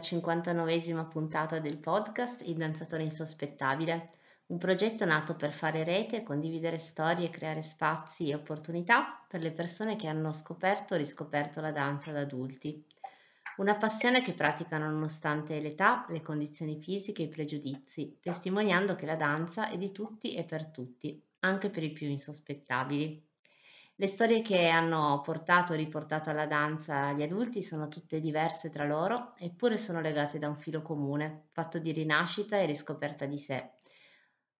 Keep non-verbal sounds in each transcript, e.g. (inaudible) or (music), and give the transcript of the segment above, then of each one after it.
Benvenuti nella 59esima puntata del podcast Il danzatore insospettabile, un progetto nato per fare rete, condividere storie, creare spazi e opportunità per le persone che hanno scoperto o riscoperto la danza da adulti. Una passione che praticano nonostante l'età, le condizioni fisiche e i pregiudizi, testimoniando che la danza è di tutti e per tutti, anche per i più insospettabili. Le storie che hanno portato o riportato alla danza gli adulti sono tutte diverse tra loro, eppure sono legate da un filo comune, fatto di rinascita e riscoperta di sé.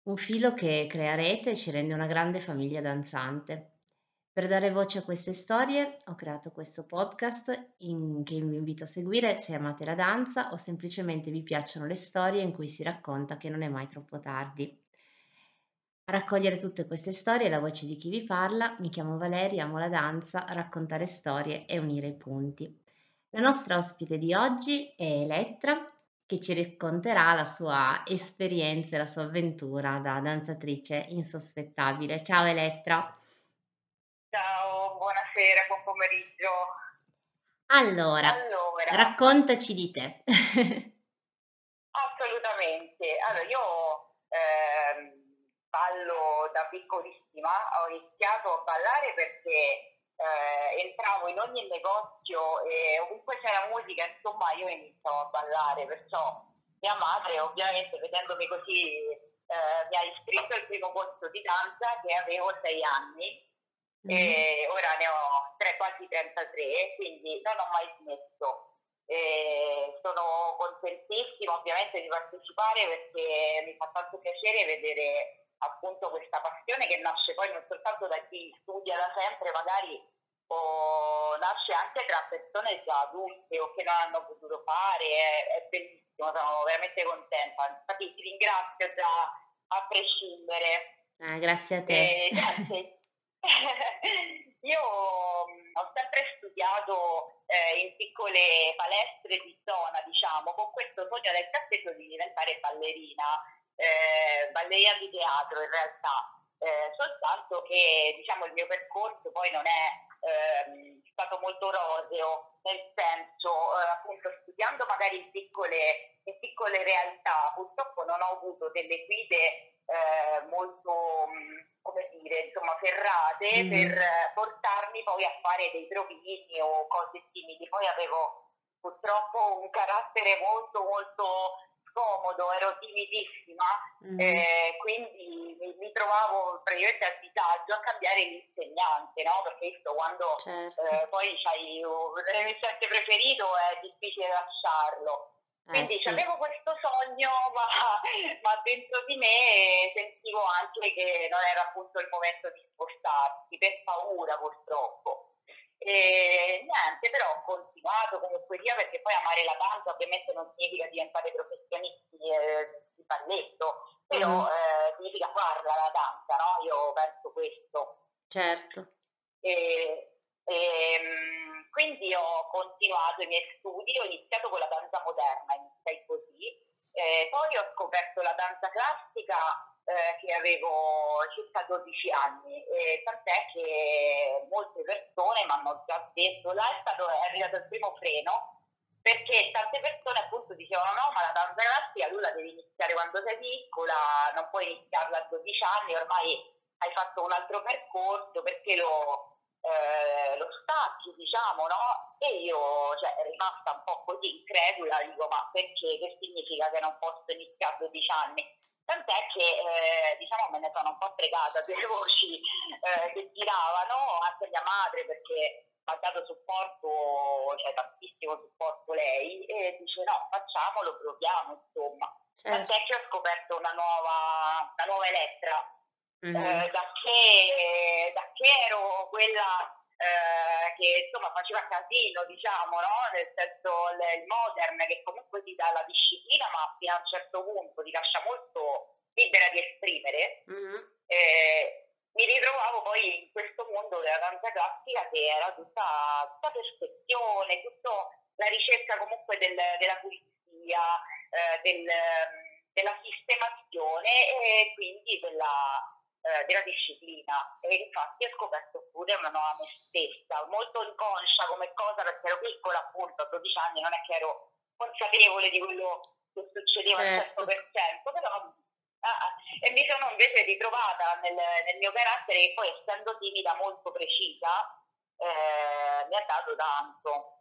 Un filo che crea rete e ci rende una grande famiglia danzante. Per dare voce a queste storie ho creato questo podcast in, che vi invito a seguire se amate la danza o semplicemente vi piacciono le storie in cui si racconta che non è mai troppo tardi. A raccogliere tutte queste storie la voce di chi vi parla, mi chiamo Valeria, amo la danza, raccontare storie e unire i punti. La nostra ospite di oggi è Elettra, che ci racconterà la sua esperienza e la sua avventura da danzatrice insospettabile. Ciao Elettra. Ciao, buonasera, buon pomeriggio. Allora, allora. raccontaci di te. (laughs) Assolutamente. Allora, io eh, ballo da piccolissima, ho iniziato a ballare perché eh, entravo in ogni negozio e ovunque c'era musica, insomma io iniziavo a ballare, perciò mia madre ovviamente vedendomi così eh, mi ha iscritto al primo corso di danza che avevo sei anni mm. e ora ne ho tre, quasi 33, quindi non ho mai smesso. E sono contentissima ovviamente di partecipare perché mi fa tanto piacere vedere appunto questa passione che nasce poi non soltanto da chi studia da sempre, magari o nasce anche tra persone già adulte o che non hanno potuto fare, è, è bellissimo, sono veramente contenta. Infatti ti ringrazio già a prescindere. Ah, grazie a te. (laughs) E, (laughs) Io mm, ho sempre studiato eh, in piccole palestre di zona, diciamo, con questo sogno del cassetto di diventare ballerina eh, ballerina di teatro in realtà, eh, soltanto che diciamo, il mio percorso poi non è ehm, stato molto roseo, nel senso eh, appunto studiando magari in piccole, in piccole realtà, purtroppo non ho avuto delle guide eh, molto, come dire, insomma, ferrate mm. per portarmi poi a fare dei provini o cose simili. Poi avevo purtroppo un carattere molto molto scomodo, ero timidissima, mm. eh, quindi mi, mi, trovavo praticamente a disagio a cambiare l'insegnante, no? Perché visto quando certo. eh, poi c'hai un l'insegnante preferito è difficile lasciarlo. Eh, quindi sì. avevo questo sogno, (laughs) ma, ma, dentro di me sentivo anche che non era appunto il momento di spostarsi, per paura purtroppo. E niente, però ho continuato comunque sia perché poi amare la danza ovviamente non significa diventare professionisti eh, di balletto, però mm. eh, significa farla la danza, no? Io penso questo. Certo. E, e, ehm, quindi ho continuato i miei studi, ho iniziato con la danza moderna, iniziai così, eh, poi ho scoperto la danza classica eh, che avevo circa 12 anni, e tant'è che molte persone mi hanno già detto, là è, stato, è arrivato il primo freno, perché tante persone appunto dicevano no, ma la danza classica tu la devi iniziare quando sei piccola, non puoi iniziarla a 12 anni, ormai hai fatto un altro percorso, perché lo, eh, lo stacchi, diciamo, no? E io cioè, rimasta un po' così incredula, dico ma perché? Che significa che non posso iniziare a 12 anni? Tant'è che eh, diciamo me ne sono un po' fregata (laughs) delle voci eh, che giravano, anche mia madre perché mi ha dato supporto, cioè tantissimo supporto lei, e dice no, facciamolo, proviamo, insomma. Certo. Tant'è che ho scoperto una nuova, una nuova Elettra, mm-hmm. eh, da, che, da che ero quella eh, che insomma faceva casino, diciamo, no? nel senso il, modern che comunque ti dà la disciplina, ma fino a un certo punto ti lascia molto libera di esprimere. Mm-hmm. Eh, mi ritrovavo poi in questo mondo della danza classica che era tutta, tutta perfezione, tutta la ricerca comunque del, della pulizia, eh, del, della sistemazione e quindi della, eh, della disciplina e infatti ho scoperto pure una nuova me stessa, molto inconscia come cosa perché ero piccola appunto a 12 anni, non è che ero consapevole di quello che succedeva certo. al 100%, però ah, e mi sono invece ritrovata nel, nel, mio carattere che poi essendo timida molto precisa eh, mi ha dato tanto.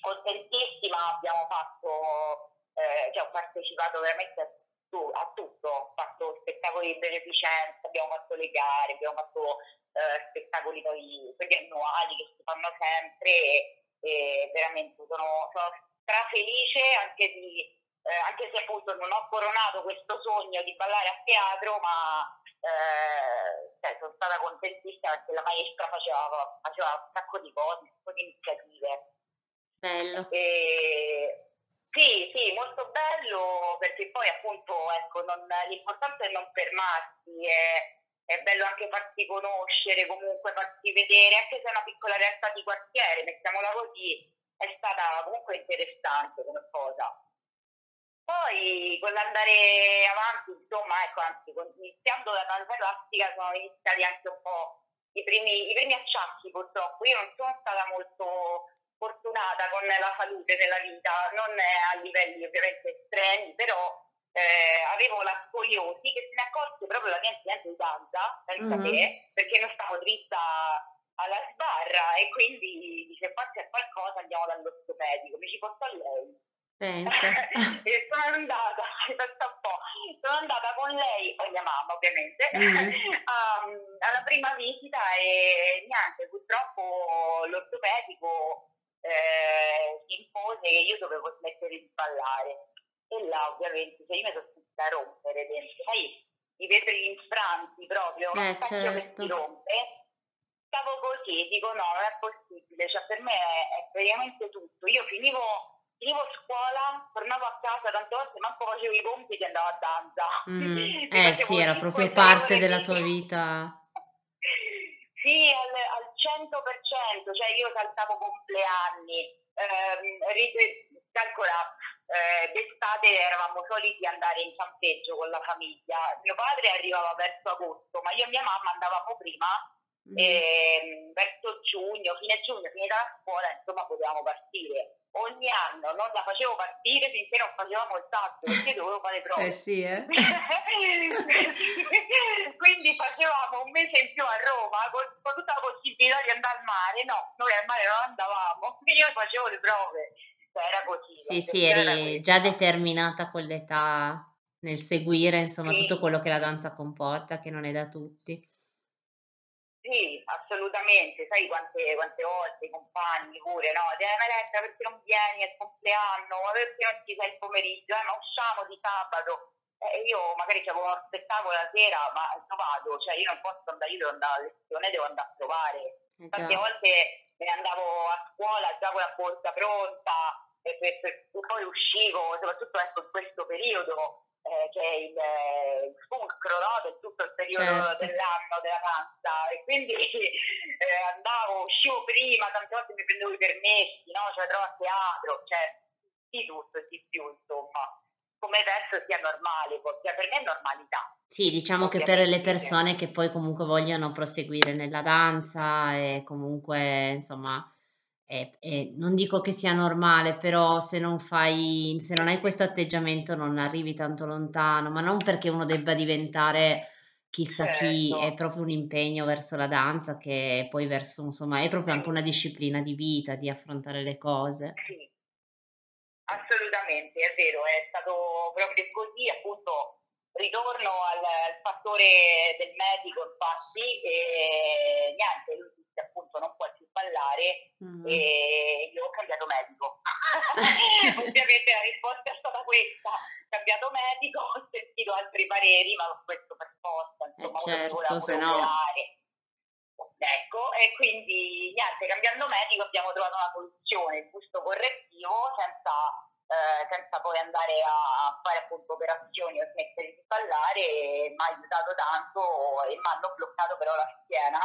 Contentissima, abbiamo fatto, eh, cioè ho partecipato veramente a tu, a tutto, ho fatto spettacoli di beneficenza, abbiamo fatto le gare, abbiamo fatto eh, spettacoli poi, quelli annuali che si fanno sempre e, e veramente sono, sono strafelice anche di eh, anche se appunto non ho coronato questo sogno di ballare a teatro, ma eh, cioè, sono stata contentissima perché la maestra faceva, faceva un sacco di cose, un sacco di iniziative. Bello. E, sì, sì, molto bello perché poi appunto ecco, non, l'importante è non fermarsi, è, è, bello anche farsi conoscere, comunque farsi vedere, anche se è una piccola realtà di quartiere, mettiamola così, è stata comunque interessante come cosa. Poi con l'andare avanti, insomma, ecco, anzi, iniziando da danza classica sono iniziati anche un po' i primi, i primi acciacchi purtroppo. Io non sono stata molto fortunata con la salute nella vita, non a livelli ovviamente estremi, però eh, avevo la scoliosi che se ne accorse proprio la mia di danza, senza mm-hmm. te, perché non stavo dritta alla sbarra e quindi dice qua c'è qualcosa andiamo dall'ortopedico, mi ci portò lei. Pensa. (laughs) e sono andata, (laughs) un po', sono andata con lei e mia mamma ovviamente mm. (laughs) um, alla prima visita e niente, purtroppo l'ortopedico eh, impose che io dovevo smettere di ballare e là ovviamente se io mi sono sentita rompere dentro, sai i vetri infranti proprio, eh, certo. che si rompe stavo così, dico no, non è possibile, cioè per me è, è praticamente tutto, io finivo finivo scuola, tornavo a casa tante volte, manco facevo i compiti e andavo a danza. Mm. (laughs) eh sì, era proprio parte della tua vita. (laughs) Sì, al, al 100%, cioè io saltavo compleanni, eh, calcola, eh, d'estate eravamo soliti andare in campeggio con la famiglia, mio padre arrivava verso agosto, ma io e mia mamma andavamo prima mm. e verso giugno, fine giugno, finita la scuola, insomma potevamo partire ogni anno non la facevo partire finché non facevamo il salto perché dovevo fare prove. Eh sì, eh. (laughs) Quindi facevamo un mese in più a Roma con, con, tutta la possibilità di andare al mare. No, noi al mare non andavamo, (laughs) io facevo le prove. Cioè, era così. Sì, sì, eri già determinata con l'età nel seguire insomma sì. tutto quello che la danza comporta, che non è da tutti. Sì, assolutamente, sai quante, quante volte i compagni pure, no? Ti Meletta perché non vieni, è il compleanno, perché non ci sei il pomeriggio, eh, ma usciamo di sabato. Eh, io magari c'avevo uno spettacolo la sera, ma io vado, cioè io non posso andare, io devo andare a lezione, devo andare a trovare. Eh, Tante volte me ne andavo a scuola già con la borsa pronta e, per, per, e poi uscivo, soprattutto ecco, in questo periodo eh, che è il, il fulcro no? del tutto il periodo certo. dell'anno della danza e quindi (laughs) eh, andavo, uscivo prima, tante volte mi prendevo i permessi, no? cioè trovo a teatro, cioè di tutto e di più insomma, come penso sia normale, cioè per me è normalità. Sì, diciamo che per le persone che poi comunque vogliono proseguire nella danza e comunque insomma e, e non dico che sia normale, però se non fai, se non hai questo atteggiamento non arrivi tanto lontano, ma non perché uno debba diventare chissà chi, è certo. proprio un impegno verso la danza che poi verso, insomma, è proprio anche una disciplina di vita, di affrontare le cose. Sì, assolutamente, è vero, è stato proprio così, appunto, ritorno al, al fattore del medico, infatti, e niente, lui appunto non puoi più ballare mm-hmm. e io ho cambiato medico. (laughs) (laughs) Ovviamente la risposta è stata questa, ho cambiato medico, (laughs) ho sentito altri pareri, ma questo per forza, insomma, eh certo, se no... Ecco, e quindi niente, cambiando medico abbiamo trovato una soluzione, il busto correttivo, senza, eh, senza poi andare a fare appunto operazioni o smettere di ballare, mi ha aiutato tanto e mi hanno bloccato però la schiena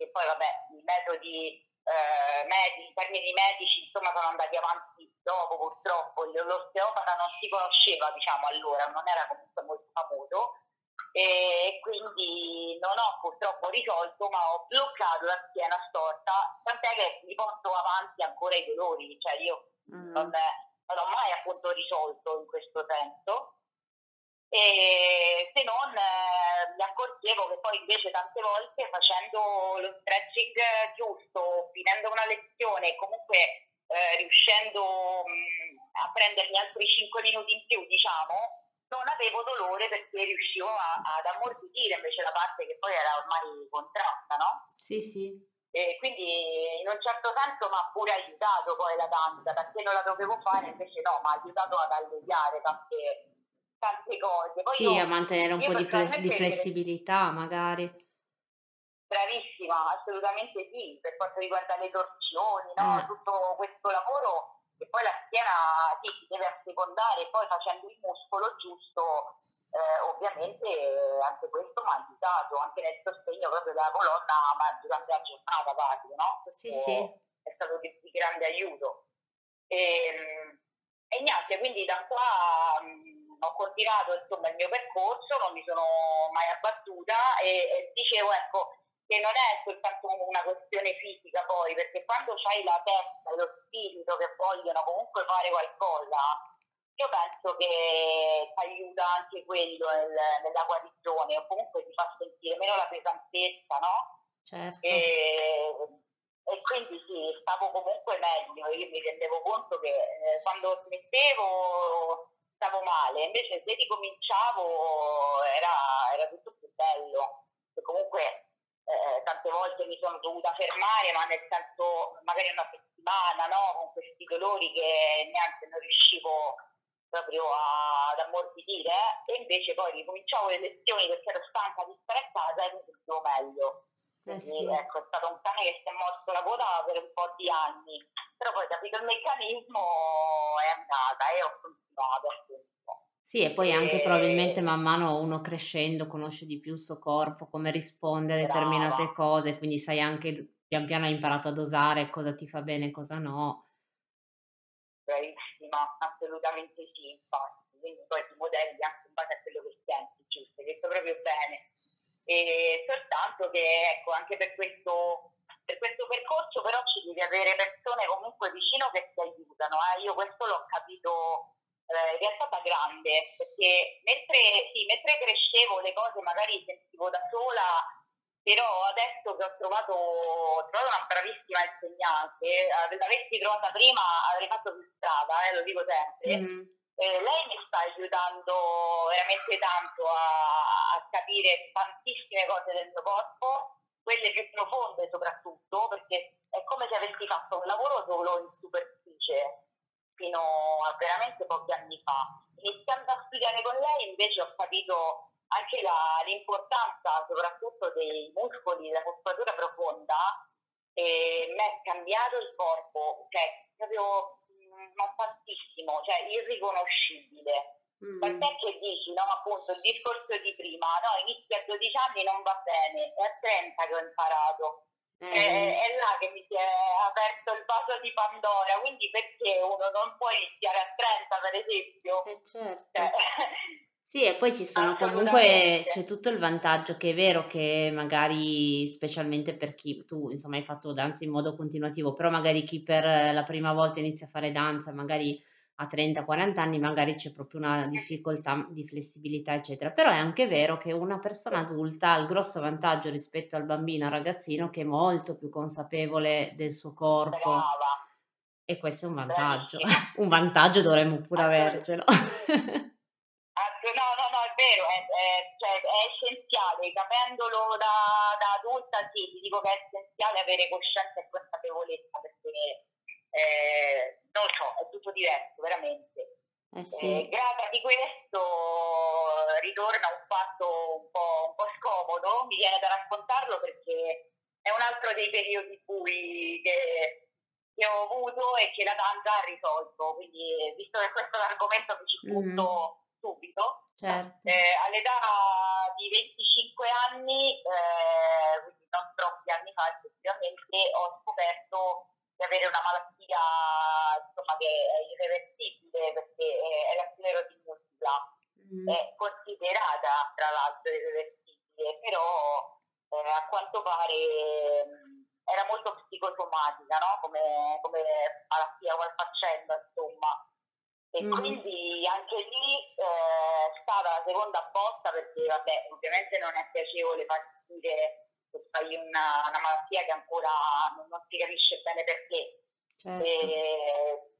che poi vabbè i metodi eh, medici, in termini medici insomma sono andati avanti dopo purtroppo, l'osteopata non si conosceva diciamo allora, non era comunque molto famoso. E quindi non ho purtroppo risolto ma ho bloccato la schiena storta tant'è che mi porto avanti ancora i dolori. Cioè io mm. non, non, ho mai appunto risolto in questo senso e se non eh, mi accorgevo che poi invece tante volte facendo lo stretching giusto finendo una lezione comunque eh, riuscendo mh, mm, a prendermi altri 5 minuti in più diciamo non avevo dolore perché riuscivo a, ad ammortire invece la parte che poi era ormai contratta, no? Sì, sì. E quindi in un certo senso mi ha pure aiutato poi la danza, perché non la dovevo fare, invece no, mi ha aiutato ad alleviare tante, tante cose. Poi sì, io, a mantenere un po' di, di flessibilità magari. Bravissima, assolutamente sì, per quanto riguarda le torsioni, no? Eh. tutto questo lavoro e poi la schiena sì, si deve assecondare, poi facendo il muscolo giusto, eh, ovviamente anche questo mi ha aiutato, anche nel sostegno proprio della colonna, ma durante la giornata parlo, no? Questo sì, sì. È stato di, di grande aiuto. E, ehm, e, niente, quindi da qua mh, ho continuato insomma, il mio percorso, non mi sono mai abbattuta e, e dicevo, ecco, che non è soltanto una questione fisica poi, perché quando c'hai la testa e lo spirito che vogliono comunque fare qualcosa, io penso che ti aiuta anche quello nel, nella guarigione o comunque ti fa sentire meno la pesantezza, no? Certo. E, e quindi sì, stavo comunque meglio, io mi rendevo conto che eh, quando smettevo stavo male, invece se ricominciavo era, era tutto più bello, e comunque eh, tante volte mi sono dovuta fermare, ma nel senso magari una settimana, no? Con questi dolori che neanche non riuscivo proprio ad ammorbidire e invece poi ricominciavo le lezioni perché ero stanca di stare a casa e mi sentivo meglio. Eh Quindi sì. ecco, è stato un cane che si è morso la coda per un po' di anni, però poi capito il meccanismo è andata e ho continuato appunto. Sì, e poi anche probabilmente man mano uno crescendo conosce di più il suo corpo, come risponde a determinate Brava. cose, quindi sai anche pian piano hai imparato a dosare cosa ti fa bene e cosa no. Bravissima, assolutamente sì, infatti. Quindi poi ti modelli anche in base a quello che senti, giusto? Hai detto proprio bene. E soltanto che ecco, anche per questo, per questo percorso però ci devi avere persone comunque vicino che ti aiutano. Eh? Io questo l'ho capito eh, in realtà da grande, perché mentre, sì, mentre crescevo le cose magari sentivo da sola, però adesso che ho trovato, ho trovato una bravissima insegnante, eh, l'avessi trovata prima avrei fatto più strada, eh, lo dico sempre. Mm. Eh, lei mi sta aiutando veramente tanto a, a, capire tantissime cose del mio corpo, quelle più profonde soprattutto, perché è come se avessi fatto un lavoro solo in superficie fino a veramente pochi anni fa. Iniziando a studiare con lei invece ho capito anche la, l'importanza soprattutto dei muscoli, della muscolatura profonda e mi è cambiato il corpo, cioè proprio mm, ma tantissimo, cioè irriconoscibile. Mm. Tant'è che dici, no, appunto, il discorso di prima, no, inizi a 12 anni non va bene, è a 30 che ho imparato, Mm. È, è, là che mi si è aperto il vaso di Pandora, quindi perché uno non può iniziare a 30 per esempio? Eh certo. Cioè, (laughs) sì, e poi ci sono comunque, c'è tutto il vantaggio che è vero che magari, specialmente per chi, tu insomma hai fatto danza in modo continuativo, però magari chi per la prima volta inizia a fare danza, magari a 30-40 anni magari c'è proprio una difficoltà di flessibilità, eccetera. Però è anche vero che una persona adulta ha il grosso vantaggio rispetto al bambino, al ragazzino, che è molto più consapevole del suo corpo. Brava. E questo è un vantaggio. (laughs) un vantaggio dovremmo pure avercelo. Capendolo da, da, adulta, sì, ti dico che è essenziale avere coscienza e consapevolezza, perché eh, non lo so, è tutto diverso, veramente. Eh sì. eh, grata di questo ritorna un fatto un po', un po', scomodo, mi viene da raccontarlo perché è un altro dei periodi bui che, che ho avuto e che la danza ha risolto, quindi visto che questo è l'argomento che ci butto mm. subito, certo. eh, all'età di 25 anni, eh, quindi non troppi anni fa effettivamente, ho scoperto di avere una malattia insomma, che è irreversibile perché è la sclerosi multipla. mm. è considerata tra l'altro irreversibile, però eh, a quanto pare mh, era molto psicosomatica, no? come, come malattia, come faccenda, insomma. E mm. quindi anche lì eh, è stata la seconda botta perché, vabbè, ovviamente non è piacevole partire se fai una, una malattia che ancora non, non, si capisce bene perché. Certo. E,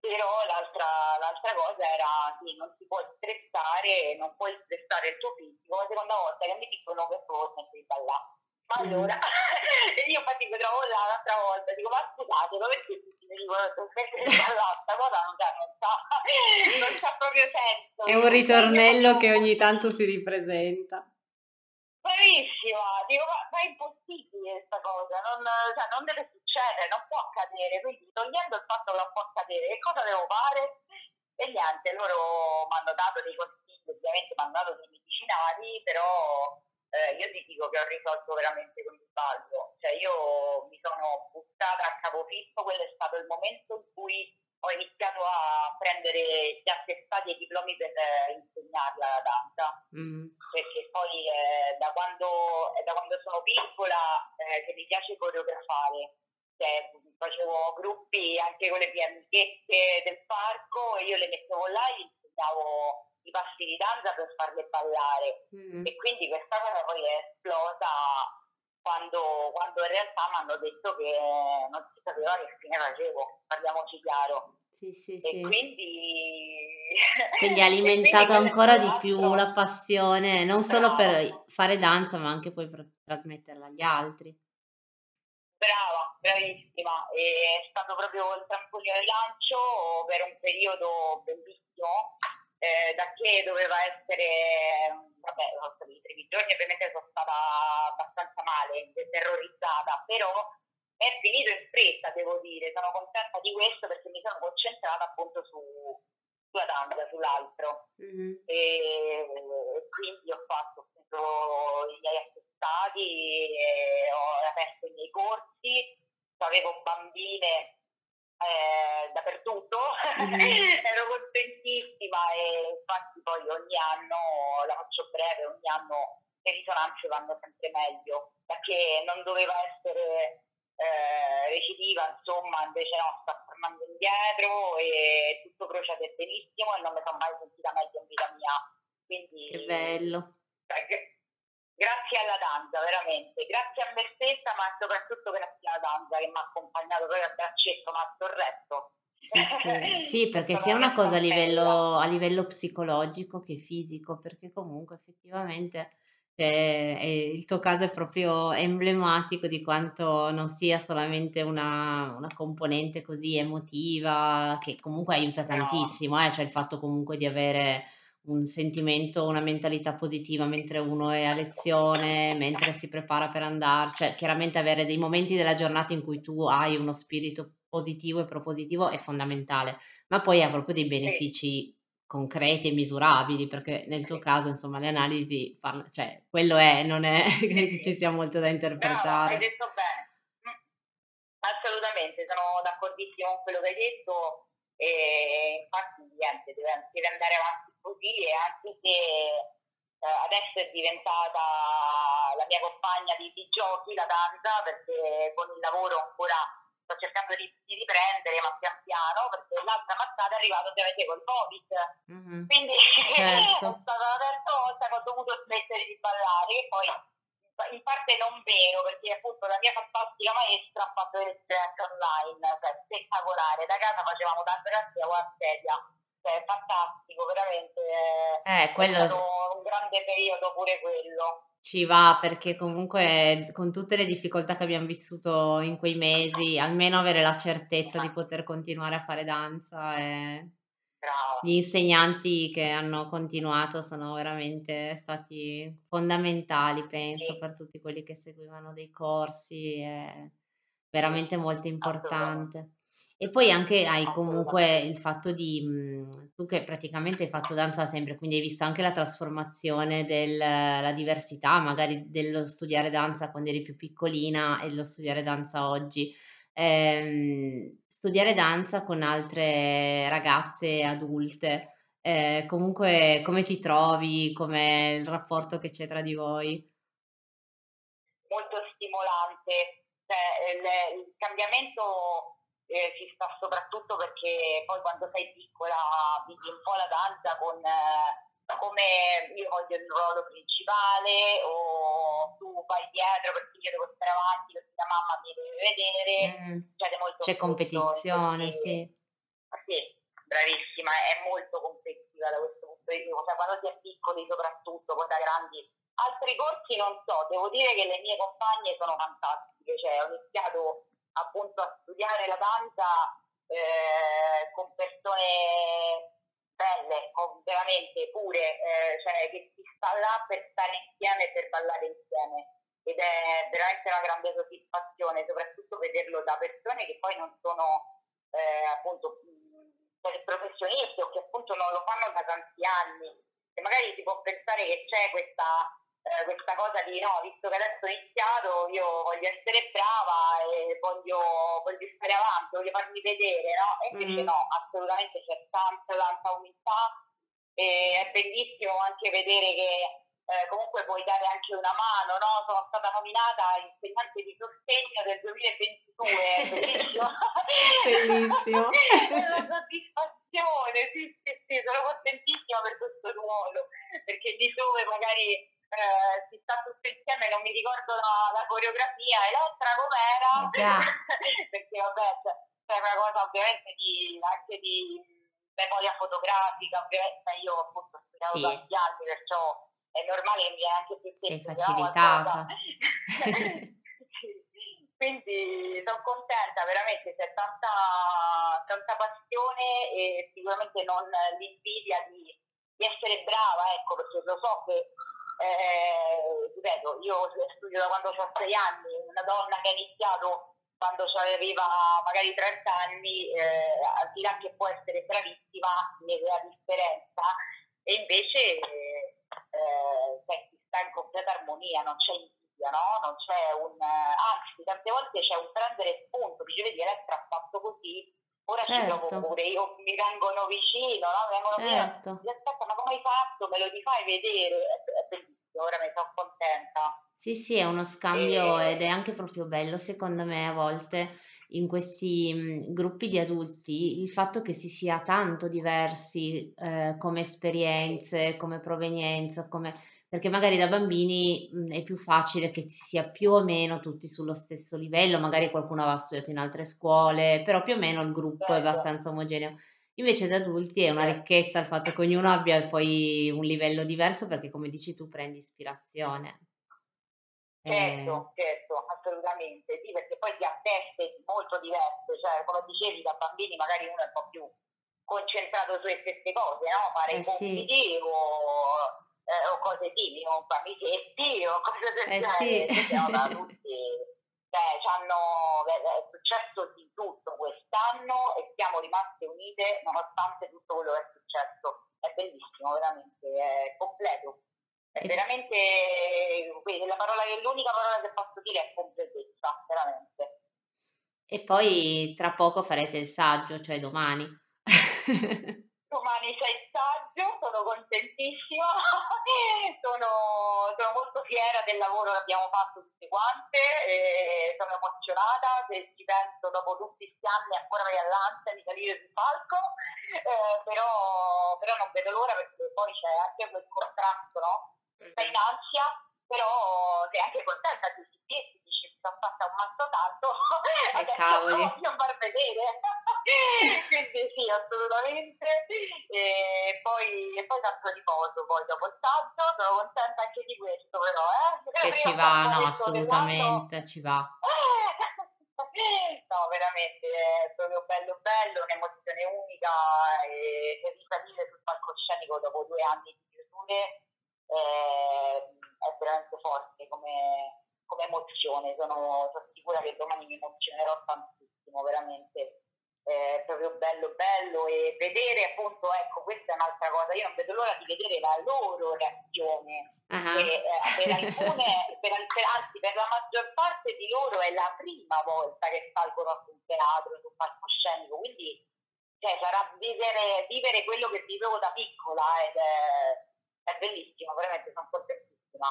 però l'altra, l'altra, cosa era sì, non si può stressare, non puoi stressare il tuo fisico. La seconda volta che mi dicono che tu smetti di ballare. Ma mm. allora, (laughs) io infatti mi trovo là l'altra volta, dico ma scusate, ma perché tutti mi dicono? Questa (laughs) cosa non, (laughs) non, sa, non sa proprio senso. È un ritornello che ogni tanto si ripresenta. Bravissima, dico, ma, ma, è impossibile questa cosa, non, cioè, non, deve succedere, non può accadere, quindi togliendo il fatto che non può accadere, che cosa devo fare? E niente, loro mi hanno dato dei consigli, ovviamente mi hanno dato dei medicinali, però eh, io ti dico che ho risolto veramente con il ballo, cioè io mi sono buttata a capofitto, quello è stato il momento in cui ho iniziato a prendere gli attestati e i diplomi per eh, insegnarla la danza, mm. perché poi eh, da, quando, da, quando, sono piccola eh, che mi piace coreografare, cioè, facevo gruppi anche con le mie amichette del parco e io le mettevo là e insegnavo i passi di danza per farle ballare mm. e quindi questa cosa poi è esplosa quando, quando in realtà mi hanno detto che non si sapeva che fine facevo, parliamoci chiaro. Sì, sì, e sì. quindi... (laughs) Quindi (laughs) ha alimentato quindi ancora di più la passione, non solo Brava. per fare danza, ma anche poi per trasmetterla agli altri. Brava, bravissima. E è stato proprio il trampolino di lancio per un periodo bellissimo, eh, da che doveva essere vabbè, sono stati i primi giorni, ovviamente sono stata abbastanza male, terrorizzata, però è finito in fretta, devo dire, sono contenta di questo perché mi sono concentrata appunto su, sulla danza, sull'altro. Mm-hmm. E, quindi ho fatto appunto i miei attestati, ho aperto i miei corsi, avevo bambine eh, dappertutto, mm-hmm. (laughs) ero contentissima e infatti poi ogni anno, la faccio breve, ogni anno le risonanze vanno sempre meglio, perché non doveva essere eh, recidiva, insomma, invece no, sta tornando indietro e tutto procede benissimo e non mi sono mai sentita meglio in vita mia. Quindi, che bello. Cioè, grazie alla danza, veramente, grazie a me stessa, ma soprattutto grazie alla danza che mi ha accompagnato poi al braccetto, ma tutto il resto. Sì, sì, (laughs) sì perché sia una cosa a livello, a livello, psicologico che fisico, perché comunque effettivamente cioè, il tuo caso è proprio emblematico di quanto non sia solamente una, una componente così emotiva, che comunque aiuta tantissimo, eh? cioè il fatto comunque di avere un sentimento, una mentalità positiva mentre uno è a lezione, mentre si prepara per andare, cioè chiaramente avere dei momenti della giornata in cui tu hai uno spirito positivo e propositivo è fondamentale, ma poi ha proprio dei benefici concreti e misurabili, perché nel tuo caso, insomma, le analisi, parla, cioè, quello è, non è (laughs) che ci sia molto da interpretare. No, hai detto bene. Mm. Assolutamente, sono d'accordissimo con quello che hai detto e infatti niente, deve, deve andare avanti così e anche se eh, adesso è diventata la mia compagna di, di, giochi, la danza, perché con il lavoro ancora sto cercando di, di riprendere, ma pian piano, perché l'altra mazzata è arrivata ovviamente col Covid. Mm-hmm. Quindi (laughs) certo. è stata la terza volta che ho dovuto smettere di ballare, e poi in parte non vero, perché appunto la mia fantastica maestra ha fatto le lezioni online, cioè spettacolare, da casa facevamo grazie a sedia cioè, fantastico, veramente. Eh, quello... È stato un grande periodo pure quello. Ci va perché comunque con tutte le difficoltà che abbiamo vissuto in quei mesi, almeno avere la certezza di poter continuare a fare danza e Brava. gli insegnanti che hanno continuato sono veramente stati fondamentali, penso, sì. per tutti quelli che seguivano dei corsi, è veramente molto importante. E poi anche hai comunque il fatto di mhmm, tu che praticamente hai fatto danza da sempre, quindi hai visto anche la trasformazione della diversità magari dello studiare danza quando eri più piccolina e lo studiare danza oggi. Ehm, studiare danza con altre ragazze adulte, ehm, comunque come ti trovi? Com'è il rapporto che c'è tra di voi? Molto stimolante, cioè il il cambiamento, ehm, ci sta soprattutto perché poi quando sei piccola vivi un po' la danza con come io voglio il ruolo principale o tu vai dietro perché io devo stare avanti perché la mamma mi deve vedere, succede molto C'è competizione, sì. sì, bravissima, è molto competitiva da questo punto di vista, cioè quando si è piccoli soprattutto, poi da grandi. Altri corsi non so, devo dire che le mie compagne sono fantastiche, cioè ho iniziato appunto a studiare la danza eh, con persone belle, con veramente pure, eh, cioè che si sta là per stare insieme e per ballare insieme. Ed è veramente una grande soddisfazione, soprattutto vederlo da persone che poi non sono eh, appunto professionisti o che appunto non lo fanno da tanti anni. E magari si può pensare che c'è questa eh, questa cosa di no, visto che adesso ho iniziato, io voglio essere brava e voglio, voglio stare avanti, voglio farmi vedere, no? E invece mm. no, assolutamente c'è tanta, tanta umiltà e è bellissimo anche vedere che eh, comunque puoi dare anche una mano, no? Sono stata nominata insegnante di sostegno del 2022, bellissimo. (laughs) bellissimo. (laughs) una soddisfazione, sì, sì, sì, sono contentissima per questo ruolo, perché di dove magari eh, si sta tutto insieme, non mi ricordo la, la coreografia, e l'altra com'era, yeah. (laughs) perché vabbè c'è una cosa ovviamente di, anche di memoria fotografica, ovviamente io appunto ho studiato sì. tanti anni, perciò è normale che mi viene anche più Sei facilitata. (laughs) Quindi sono contenta, veramente c'è tanta, tanta passione e sicuramente non l'invidia di, di essere brava, ecco, perché lo so che eh, ripeto, io studio da quando ho 6 anni, una donna che ha iniziato quando aveva magari 30 anni, eh, al di là che può essere bravissima, ne la differenza, e invece eh, cioè, si sta in completa armonia, non c'è invidia, no? non c'è un... anzi, tante volte c'è un prendere spunto, dice vedi Elettra ha fatto così, ora certo. ci provo pure, io, mi vengono vicino, no? mi vengono certo. vicino, aspetta ma come hai fatto, me lo rifai vedere, è, è bellissimo, ora mi sono contenta. Sì, sì, è uno scambio e... ed è anche proprio bello secondo me a volte in questi mh, gruppi di adulti il fatto che si sia tanto diversi eh, come esperienze, come provenienza, come perché magari da bambini, mhmm, è più facile che si sia più o meno tutti sullo stesso livello, magari qualcuno aveva studiato in altre scuole, però più o meno il gruppo è Certo. abbastanza omogeneo. Invece da adulti è una ricchezza il fatto che ognuno abbia poi un livello diverso perché come dici tu prendi ispirazione. Certo, eh. certo, assolutamente. Sì, perché poi si ha teste molto diverse, cioè come dicevi da bambini magari uno è un po' più concentrato sulle stesse cose, no? Fare Eh i sì. compiti o eh, o cose simili, o amichetti (laughs) o cose del Eh genere. sì. Siamo da tutti, cioè, è successo di tutto quest'anno e siamo rimaste unite nonostante tutto quello che è successo. È bellissimo, veramente, è completo. È E- veramente, la parola, l'unica parola che posso dire è completezza, veramente. E poi tra poco farete il saggio, cioè domani. (laughs) Domani c'è il saggio, sono contentissima, (laughs) sono, sono, molto fiera del lavoro che abbiamo fatto tutte quante, sono emozionata, se ci penso dopo tutti questi anni ancora vai all'ansia di salire sul palco, eh, però, però, non vedo l'ora perché poi c'è anche quel contrasto, no? Sei in ansia, però sei anche contenta di ti dici mi sono fatta un mazzo tanto, Eh, (laughs) adesso cavoli. voglio far vedere. (laughs) Quindi sì, assolutamente. E poi, e poi tanto riposo poi dopo il saggio, sono contenta anche di questo però, eh? Che ci va, no, assolutamente ci va. (laughs) No, veramente è proprio bello bello, un'emozione unica e e risalire sul palcoscenico dopo due anni di chiusure eh, è veramente forte come, come emozione, sono, sono sicura che domani mi emozionerò tantissimo, veramente è proprio bello bello e vedere appunto, ecco questa è un'altra cosa, io non vedo l'ora di vedere la loro reazione, Ah. che eh, per alcune, (laughs) per, per, anzi per la maggior parte di loro è la prima volta che salgono su un teatro, su un palcoscenico, quindi cioè sarà vivere, vivere quello che vivevo da piccola ed è, è bellissimo, veramente sono contentissima.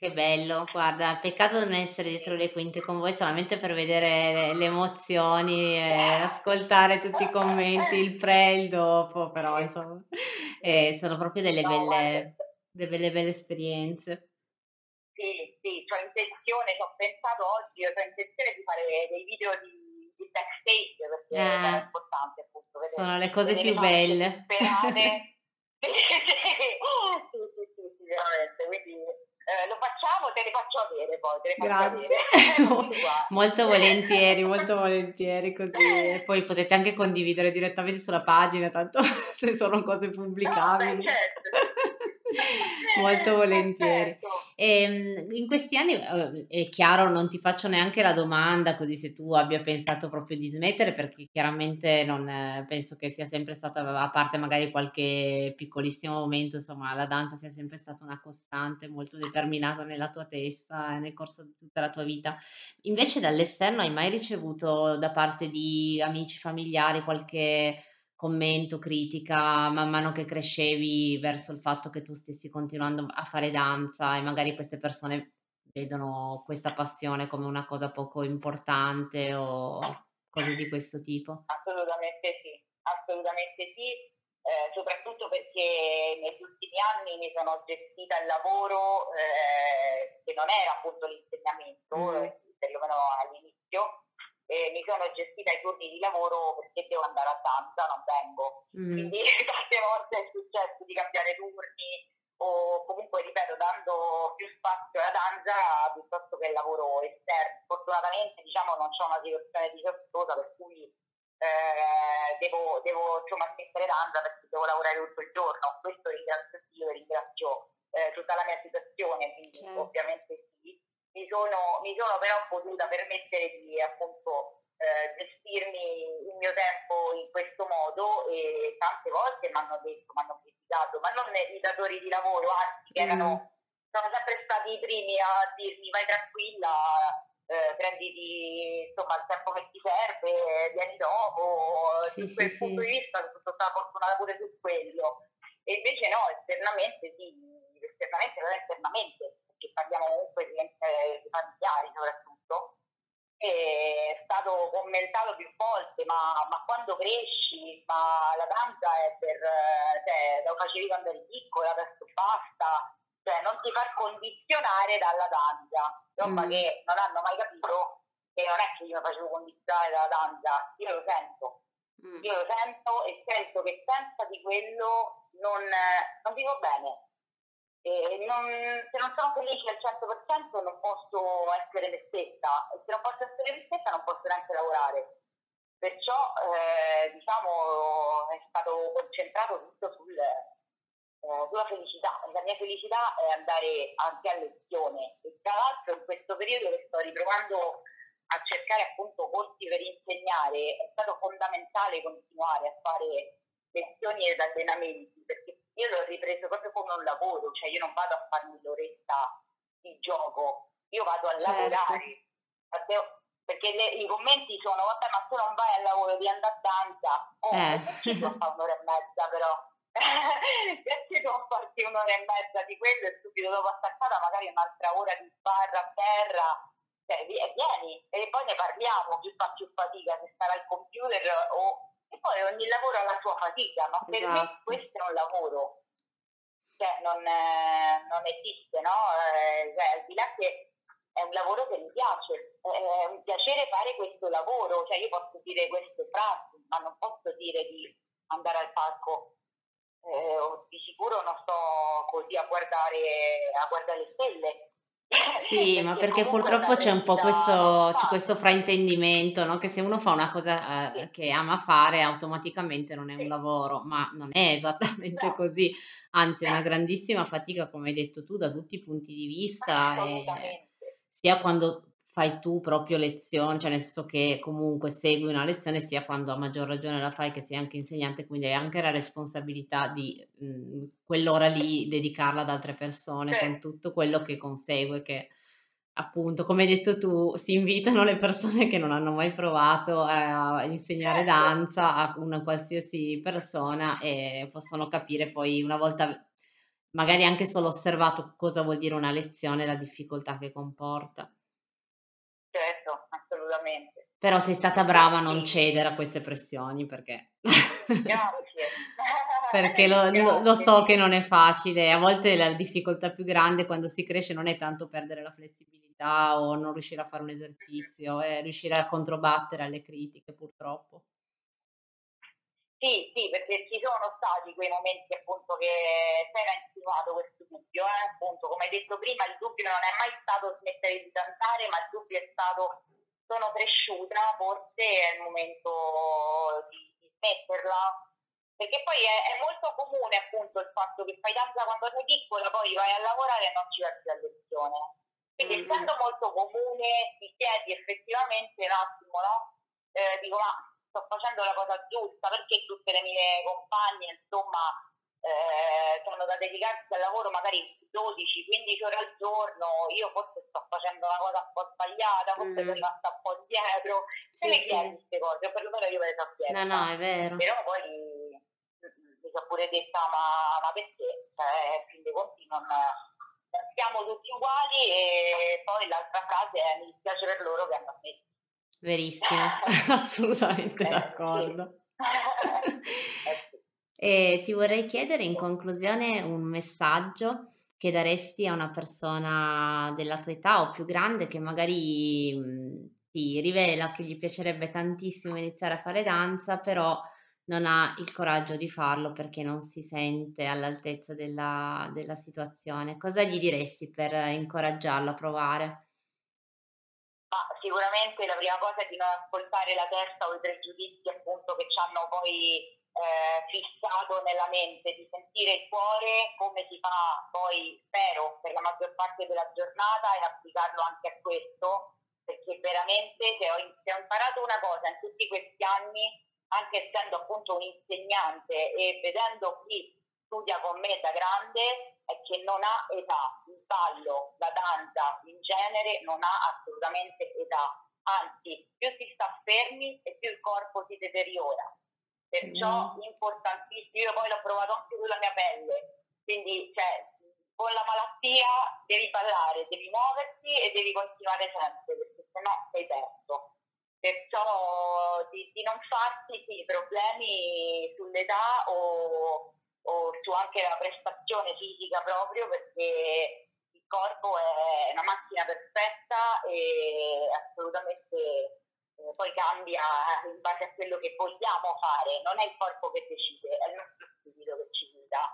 Che bello, guarda, peccato non essere dietro le quinte con voi solamente per vedere le, le emozioni e ascoltare tutti i commenti, il pre e il dopo, però insomma, eh, sono proprio delle No, belle, delle belle esperienze. sì, sì, ho intenzione, ci ho pensato oggi, ho intenzione di fare dei video di, di backstage perché Eh, importante appunto sono vedere, le cose più belle. (laughs) (laughs) sì, sì, sì, sì, veramente, quindi eh, lo facciamo, te le faccio avere poi, te le faccio Grazie, avere, ti (laughs) molto volentieri, molto volentieri, così. Poi potete anche condividere direttamente sulla pagina, tanto (laughs) se sono cose No, beh, pubblicabili. certo. (laughs) Molto Eh, volentieri. certo. Ehm, in questi anni, uhm, è chiaro, non ti faccio neanche la domanda, così se tu abbia pensato proprio di smettere, perché chiaramente non eh, penso che sia sempre stata a parte magari qualche piccolissimo momento, insomma, la danza sia sempre stata una costante molto determinata nella tua testa e nel corso di tutta la tua vita. Invece dall'esterno hai mai ricevuto da parte di amici, familiari qualche commento, critica, man mano che crescevi verso il fatto che tu stessi continuando a fare danza e magari queste persone vedono questa passione come una cosa poco importante o cose di questo tipo? Assolutamente sì, assolutamente sì, eh, soprattutto perché negli ultimi anni mi sono gestita il lavoro eh, che non era appunto l'insegnamento, Mh. eh, perlomeno all'inizio, e mi sono gestita i turni di lavoro perché devo andare a danza, non vengo. Mh. Quindi (laughs) tante volte è successo di cambiare turni o comunque, ripeto, dando più spazio alla danza piuttosto che al lavoro esterno. Fortunatamente diciamo non c'è una situazione disastrosa per cui eh, devo, devo insomma smettere danza perché devo lavorare tutto il giorno. Questo ringrazio Dio e ringrazio eh, tutta la mia situazione, quindi Certo. ovviamente sì. Mi sono, mi sono però potuta permettere di appunto eh, gestirmi il mio tempo in questo modo e tante volte mi hanno detto, mi hanno criticato, ma non i datori di lavoro, anzi che erano, sono sempre stati i primi a dirmi vai tranquilla, eh, prenditi insomma il tempo che ti serve, vieni dopo, Sì, su sì, quel punto sì. di vista sono stata fortunata pure su quello. E invece no, esternamente sì, esternamente non esternamente, perché parliamo comunque di, eh, di familiari soprattutto, è stato commentato più volte, ma, ma quando cresci, ma la danza è per, cioè, lo facevi quando eri piccola, adesso basta, cioè non ti far condizionare dalla danza, roba Mh. che non hanno mai capito che non è che io mi facevo condizionare dalla danza, io lo sento, Mh. io lo sento e sento che senza di quello non, non vivo bene. E non, se non sono felice al 100% non posso essere me stessa e se non posso essere me stessa non posso neanche lavorare. Perciò eh, diciamo è stato concentrato tutto sul, eh, sulla felicità. La mia felicità è andare anche a lezione e tra l'altro in questo periodo che sto riprovando a cercare appunto corsi per insegnare è stato fondamentale continuare a fare lezioni ed allenamenti perché io l'ho ripreso proprio come un lavoro, cioè io non vado a farmi l'oretta di gioco, io vado a Certo. lavorare. Perché le, i commenti sono, vabbè, ma tu non vai al lavoro, devi andare a danza. Eh, Eh. perché devo fare un'ora e mezza però? (laughs) perché devo farti un'ora e mezza di quello e subito dopo attaccata magari un'altra ora di sbarra a terra? Cioè, vi- vieni e poi ne parliamo, chi fa più fatica, se stare al computer o... E poi ogni lavoro ha la sua fatica, ma per me Esatto. questo è un lavoro cioè non, eh, non esiste, no? Eh, cioè, al di là che è un lavoro che mi piace, è un piacere fare questo lavoro, cioè io posso dire queste frasi, ma non posso dire di andare al parco, eh, di sicuro non sto così a guardare, a guardare le stelle. Sì, (laughs) ma perché purtroppo c'è un po' questo, c'è questo fraintendimento, no? Che se uno fa una cosa eh, che ama fare, automaticamente non è un lavoro, ma non è esattamente No. così, anzi è una (laughs) grandissima fatica, come hai detto tu, da tutti i punti di vista, e sia quando fai tu proprio lezione, cioè nel senso che comunque segui una lezione, sia quando a maggior ragione la fai che sei anche insegnante, quindi hai anche la responsabilità di mh, quell'ora lì dedicarla ad altre persone con Certo. tutto quello che consegue, che appunto, come hai detto tu, si invitano le persone che non hanno mai provato a insegnare Certo. danza a una qualsiasi persona e possono capire poi una volta magari anche solo osservato cosa vuol dire una lezione, la difficoltà che comporta. Certo, assolutamente. Però sei stata brava a non cedere a queste pressioni perché Grazie. (laughs) perché lo lo so che non è facile. A volte la difficoltà più grande quando si cresce non è tanto perdere la flessibilità o non riuscire a fare un esercizio, è riuscire a controbattere alle critiche purtroppo. Sì, sì, perché ci sono stati quei momenti appunto che s'era insinuato questo dubbio, eh, appunto come hai detto prima il dubbio non è mai stato smettere di danzare, ma il dubbio è stato sono cresciuta, forse è il momento di, di smetterla. Perché poi è, è molto comune appunto il fatto che fai danza quando sei piccola, poi vai a lavorare e non ci vai più a lezione. Quindi Mh-mh. essendo molto comune ti chiedi effettivamente un attimo, no? Eh, dico, ma sto facendo la cosa giusta, perché tutte le mie compagne, insomma, eh, hanno da dedicarsi al lavoro magari 12-15 ore al giorno, io forse sto facendo una cosa un po' sbagliata, forse sono Mh. rimasta un po' indietro, te Sì, le chiedi sì. queste cose, o perlomeno io me le sono No, no, chiesta, è vero. però poi mm, mi sono pure detta ma, ma perché? In fin dei conti non, non siamo tutti uguali e poi l'altra frase è mi dispiace per loro che hanno smesso. Verissimo, (laughs) (laughs) assolutamente eh, d'accordo. eh. (laughs) E ti vorrei chiedere in conclusione un messaggio che daresti a una persona della tua età o più grande che magari, mhmm, ti rivela che gli piacerebbe tantissimo iniziare a fare danza, però non ha il coraggio di farlo perché non si sente all'altezza della della situazione. Cosa gli diresti per incoraggiarlo a provare? Sicuramente la prima cosa è di non ascoltare la testa o i pregiudizi appunto che ci hanno poi eh, fissato nella mente, di sentire il cuore come si fa poi, spero, per la maggior parte della giornata e applicarlo anche a questo, perché veramente se ho, se ho imparato una cosa in tutti questi anni, anche essendo appunto un insegnante e vedendo chi studia con me da grande, è che non ha età, il ballo, la danza in genere non ha assolutamente età, anzi più si sta fermi e più il corpo si deteriora. Perciò Mh. importantissimo, io poi l'ho provato anche sulla mia pelle, quindi cioè, con la malattia devi ballare, devi muoverti e devi continuare sempre, perché sennò sei perso. Perciò di, di non farsi sì, problemi sull'età o o su anche la prestazione fisica proprio perché il corpo è una macchina perfetta e assolutamente eh, poi cambia in base a quello che vogliamo fare, non è il corpo che decide, è il nostro spirito che ci guida.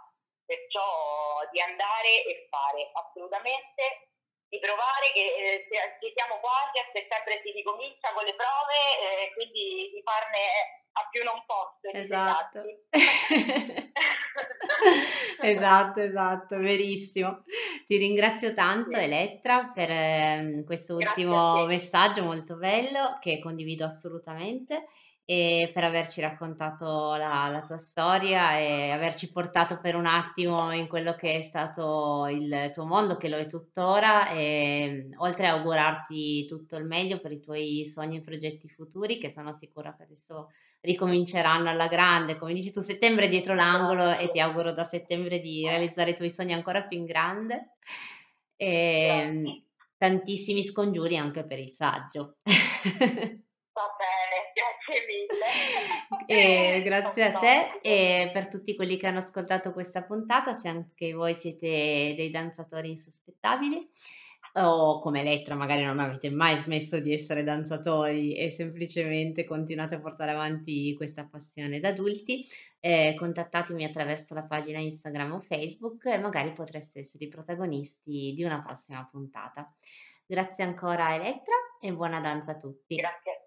Perciò di andare e fare assolutamente, di provare che eh, ci siamo quasi, a settembre si ricomincia con le prove, eh, quindi di farne a più non posso Esatto. (laughs) (laughs) Esatto, esatto, verissimo. Ti ringrazio tanto sì. Elettra per, ehm, questo ultimo messaggio molto bello che condivido assolutamente e per averci raccontato la la tua storia e averci portato per un attimo in quello che è stato il tuo mondo, che lo è tuttora, ehm, oltre a augurarti tutto il meglio per i tuoi sogni e progetti futuri che sono sicura che adesso ricominceranno alla grande. Come dici tu, settembre dietro l'angolo e ti Grazie, auguro da settembre di realizzare i tuoi sogni ancora più in grande. Ehm, tantissimi scongiuri anche per il saggio. Va bene, grazie mille. (laughs) E grazie a te e per tutti quelli che hanno ascoltato questa puntata, se anche voi siete dei danzatori insospettabili o come Elettra magari non avete mai smesso di essere danzatori e semplicemente continuate a portare avanti questa passione da adulti, ehm, contattatemi attraverso la pagina Instagram o Facebook e magari potreste essere i protagonisti di una prossima puntata. Grazie ancora Elettra e buona danza a tutti. Grazie